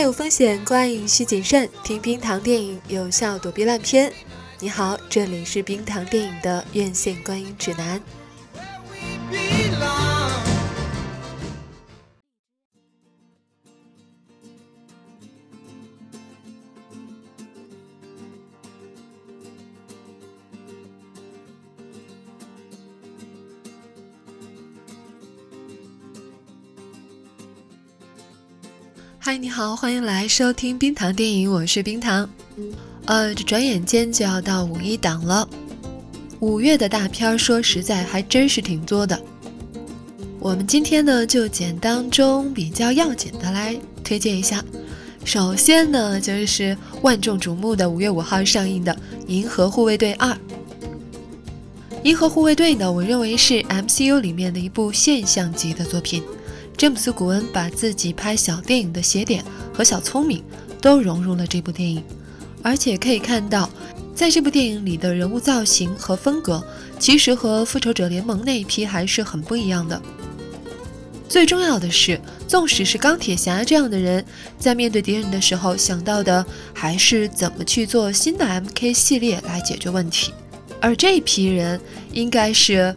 有风险，观影需谨慎。听冰糖电影，有效躲避烂片。你好，这里是冰糖电影的院线观影指南。嗨，你好，欢迎来收听冰糖电影，我是冰糖。呃，这转眼间就要到五一档了，五月的大片儿，说实在还真是挺多的。我们今天呢，就简当中比较要紧的来推荐一下。首先呢，就是万众瞩目的五月五号上映的《银河护卫队二》。《银河护卫队》呢，我认为是 MCU 里面的一部现象级的作品。詹姆斯·古恩把自己拍小电影的写点和小聪明都融入了这部电影，而且可以看到，在这部电影里的人物造型和风格，其实和《复仇者联盟》那一批还是很不一样的。最重要的是，纵使是钢铁侠这样的人，在面对敌人的时候，想到的还是怎么去做新的 MK 系列来解决问题。而这批人，应该是，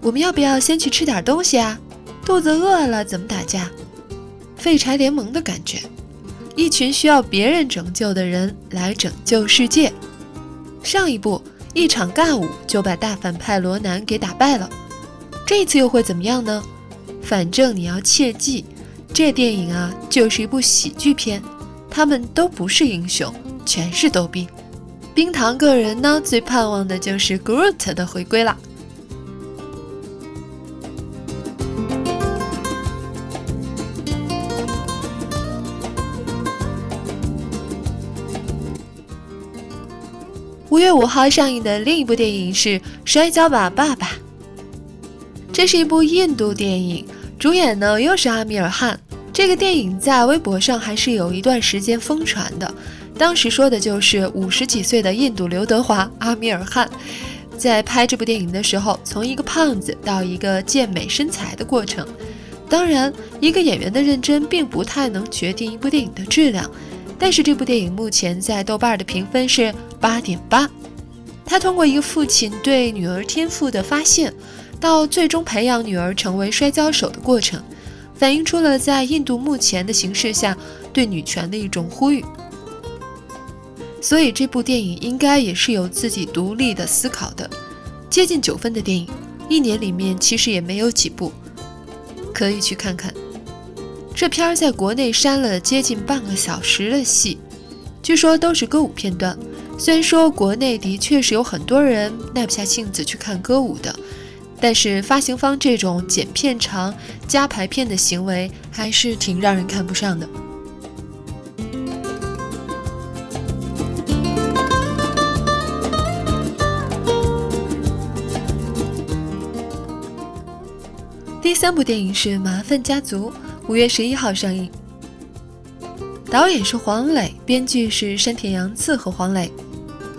我们要不要先去吃点东西啊？肚子饿了怎么打架？废柴联盟的感觉，一群需要别人拯救的人来拯救世界。上一部一场尬舞就把大反派罗南给打败了，这次又会怎么样呢？反正你要切记，这电影啊就是一部喜剧片，他们都不是英雄，全是逗逼。冰糖个人呢最盼望的就是 Groot 的回归了。好上映的另一部电影是《摔跤吧，爸爸》。这是一部印度电影，主演呢又是阿米尔汗。这个电影在微博上还是有一段时间疯传的，当时说的就是五十几岁的印度刘德华阿米尔汗，在拍这部电影的时候，从一个胖子到一个健美身材的过程。当然，一个演员的认真并不太能决定一部电影的质量。但是这部电影目前在豆瓣的评分是八点八。他通过一个父亲对女儿天赋的发现，到最终培养女儿成为摔跤手的过程，反映出了在印度目前的形势下对女权的一种呼吁。所以这部电影应该也是有自己独立的思考的。接近九分的电影，一年里面其实也没有几部，可以去看看。这片儿在国内删了接近半个小时的戏，据说都是歌舞片段。虽然说国内的确是有很多人耐不下性子去看歌舞的，但是发行方这种剪片长加排片的行为还是挺让人看不上的。第三部电影是《麻烦家族》。五月十一号上映，导演是黄磊，编剧是山田洋次和黄磊。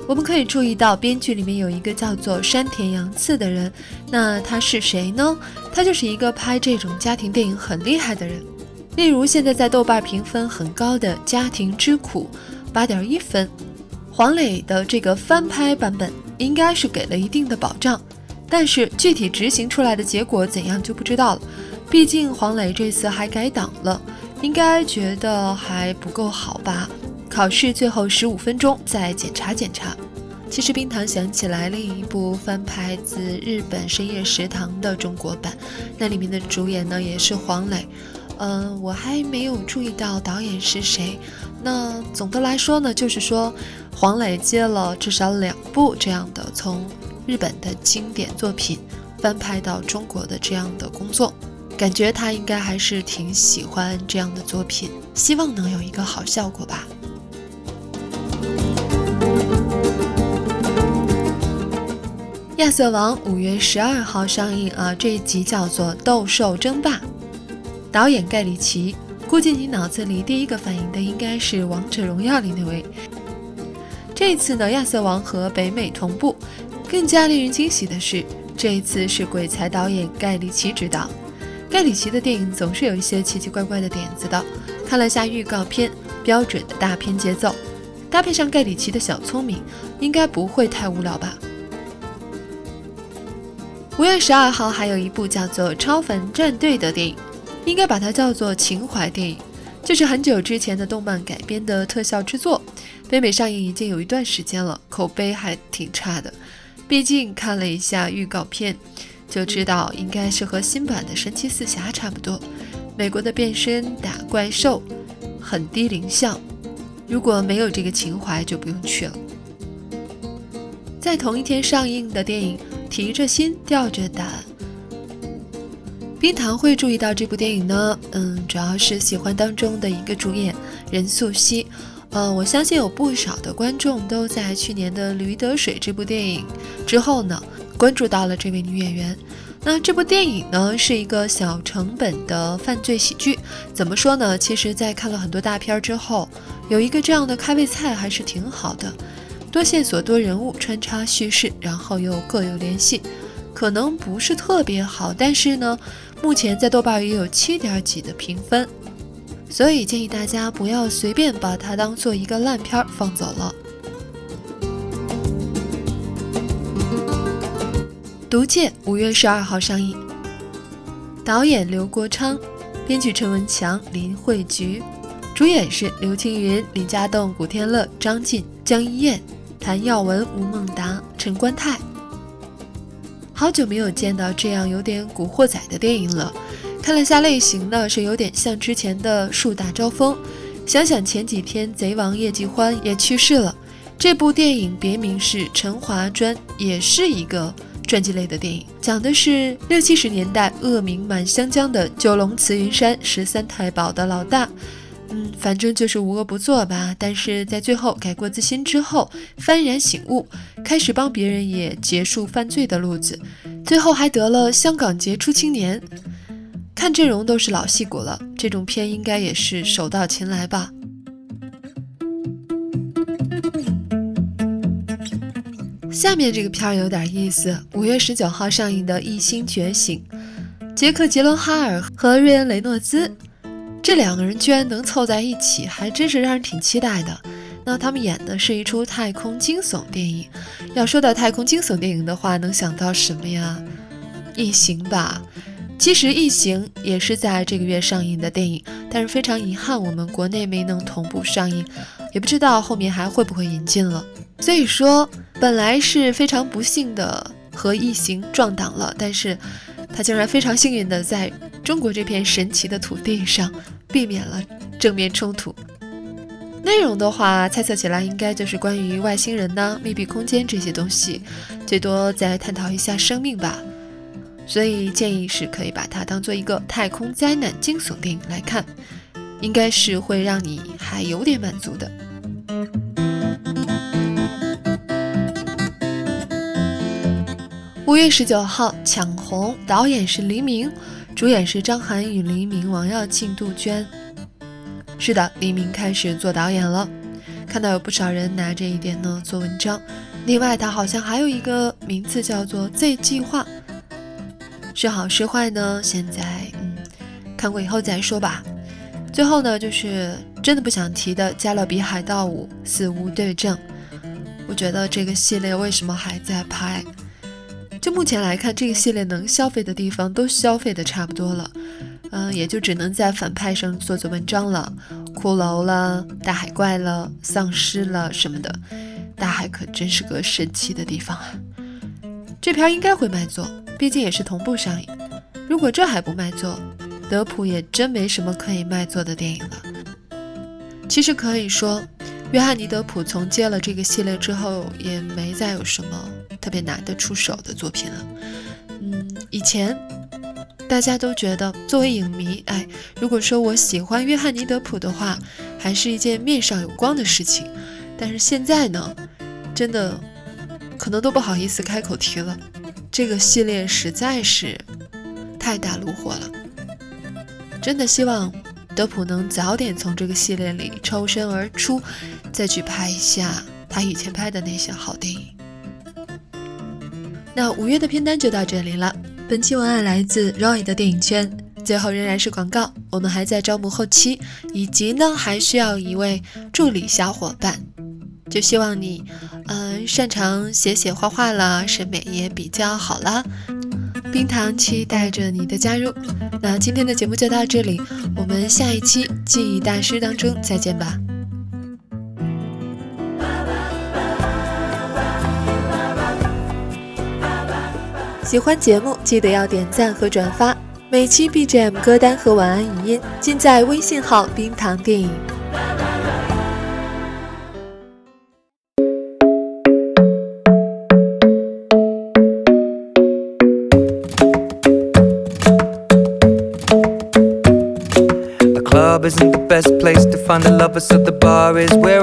我们可以注意到，编剧里面有一个叫做山田洋次的人，那他是谁呢？他就是一个拍这种家庭电影很厉害的人。例如，现在在豆瓣评分很高的《家庭之苦》，八点一分。黄磊的这个翻拍版本应该是给了一定的保障，但是具体执行出来的结果怎样就不知道了。毕竟黄磊这次还改档了，应该觉得还不够好吧？考试最后十五分钟再检查检查。其实冰糖想起来另一部翻拍自日本《深夜食堂》的中国版，那里面的主演呢也是黄磊。嗯，我还没有注意到导演是谁。那总的来说呢，就是说黄磊接了至少两部这样的从日本的经典作品翻拍到中国的这样的工作。感觉他应该还是挺喜欢这样的作品，希望能有一个好效果吧。亚瑟王五月十二号上映啊，这一集叫做《斗兽争霸》，导演盖里奇。估计你脑子里第一个反应的应该是《王者荣耀》里那位。这次呢，亚瑟王和北美同步。更加令人惊喜的是，这一次是鬼才导演盖里奇执导。盖里奇的电影总是有一些奇奇怪怪的点子的。看了下预告片，标准的大片节奏，搭配上盖里奇的小聪明，应该不会太无聊吧。五月十二号还有一部叫做《超凡战队》的电影，应该把它叫做情怀电影，就是很久之前的动漫改编的特效制作。北美上映已经有一段时间了，口碑还挺差的。毕竟看了一下预告片，就知道应该是和新版的神奇四侠差不多。美国的变身打怪兽很低龄向，如果没有这个情怀，就不用去了。在同一天上映的电影。提着心吊着胆，冰糖会注意到这部电影呢。嗯，主要是喜欢当中的一个主演任素汐。呃，我相信有不少的观众都在去年的《驴得水》这部电影之后呢，关注到了这位女演员。那这部电影呢，是一个小成本的犯罪喜剧。怎么说呢？其实，在看了很多大片之后，有一个这样的开胃菜还是挺好的。多线索、多人物穿插叙事，然后又各有联系，可能不是特别好，但是呢，目前在豆瓣也有七点几的评分，所以建议大家不要随便把它当做一个烂片放走了。《毒戒》五月十二号上映，导演刘国昌，编剧陈文强、林慧菊，主演是刘青云、李家栋、古天乐、张晋、江一燕。谭耀文、吴孟达、陈观泰，好久没有见到这样有点古惑仔的电影了。看了下类型呢，是有点像之前的《树大招风》。想想前几天贼王叶继欢也去世了，这部电影别名是《陈华专》，也是一个传记类的电影，讲的是六七十年代恶名满湘江的九龙慈云山十三太保的老大。嗯，反正就是无恶不作吧。但是在最后改过自新之后，幡然醒悟，开始帮别人也结束犯罪的路子，最后还得了香港杰出青年。看阵容都是老戏骨了，这种片应该也是手到擒来吧。下面这个片儿有点意思，五月十九号上映的《异星觉醒》，杰克·杰伦哈尔和瑞恩·雷诺兹。这两个人居然能凑在一起，还真是让人挺期待的。那他们演的是一出太空惊悚电影。要说到太空惊悚电影的话，能想到什么呀？异形吧。其实异形也是在这个月上映的电影，但是非常遗憾，我们国内没能同步上映，也不知道后面还会不会引进了。所以说，本来是非常不幸的和异形撞档了，但是他竟然非常幸运的在中国这片神奇的土地上。避免了正面冲突。内容的话，猜测起来应该就是关于外星人呢、密闭空间这些东西，最多再探讨一下生命吧。所以建议是可以把它当做一个太空灾难惊悚电影来看，应该是会让你还有点满足的。五月十九号，抢红，导演是黎明。主演是张涵予、黎明、王耀庆、杜鹃。是的，黎明开始做导演了。看到有不少人拿这一点呢做文章。另外，他好像还有一个名字叫做 Z 计划。是好是坏呢？现在嗯，看过以后再说吧。最后呢，就是真的不想提的《加勒比海盗五：死无对证》。我觉得这个系列为什么还在拍？就目前来看，这个系列能消费的地方都消费的差不多了，嗯，也就只能在反派上做做文章了，骷髅了、大海怪了、丧尸了什么的。大海可真是个神奇的地方啊！这片应该会卖座，毕竟也是同步上映。如果这还不卖座，德普也真没什么可以卖座的电影了。其实可以说，约翰尼·德普从接了这个系列之后，也没再有什么。特别拿得出手的作品了。嗯，以前大家都觉得作为影迷，哎，如果说我喜欢约翰尼·德普的话，还是一件面上有光的事情。但是现在呢，真的可能都不好意思开口提了。这个系列实在是太大炉火了，真的希望德普能早点从这个系列里抽身而出，再去拍一下他以前拍的那些好电影。那五月的片单就到这里了。本期文案来自 Roy 的电影圈，最后仍然是广告，我们还在招募后期，以及呢还需要一位助理小伙伴，就希望你，嗯，擅长写写画画啦，审美也比较好啦。冰糖期待着你的加入。那今天的节目就到这里，我们下一期记忆大师当中再见吧。喜欢节目记得要点赞和转发，每期 BGM 歌单和晚安语音尽在微信号“冰糖电影”。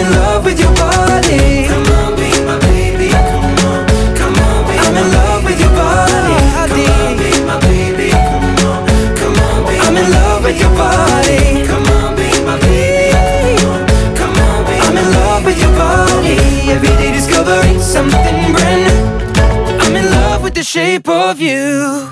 in love with your body. Come on, be my baby. Come on, come on, be I'm in love with your body. Come on, be my baby. Come on, come on, be I'm in love with your body. Come on, be my baby. Come on, come on, be I'm in love with your body. Every day discovering something brand new. I'm in love with the shape of you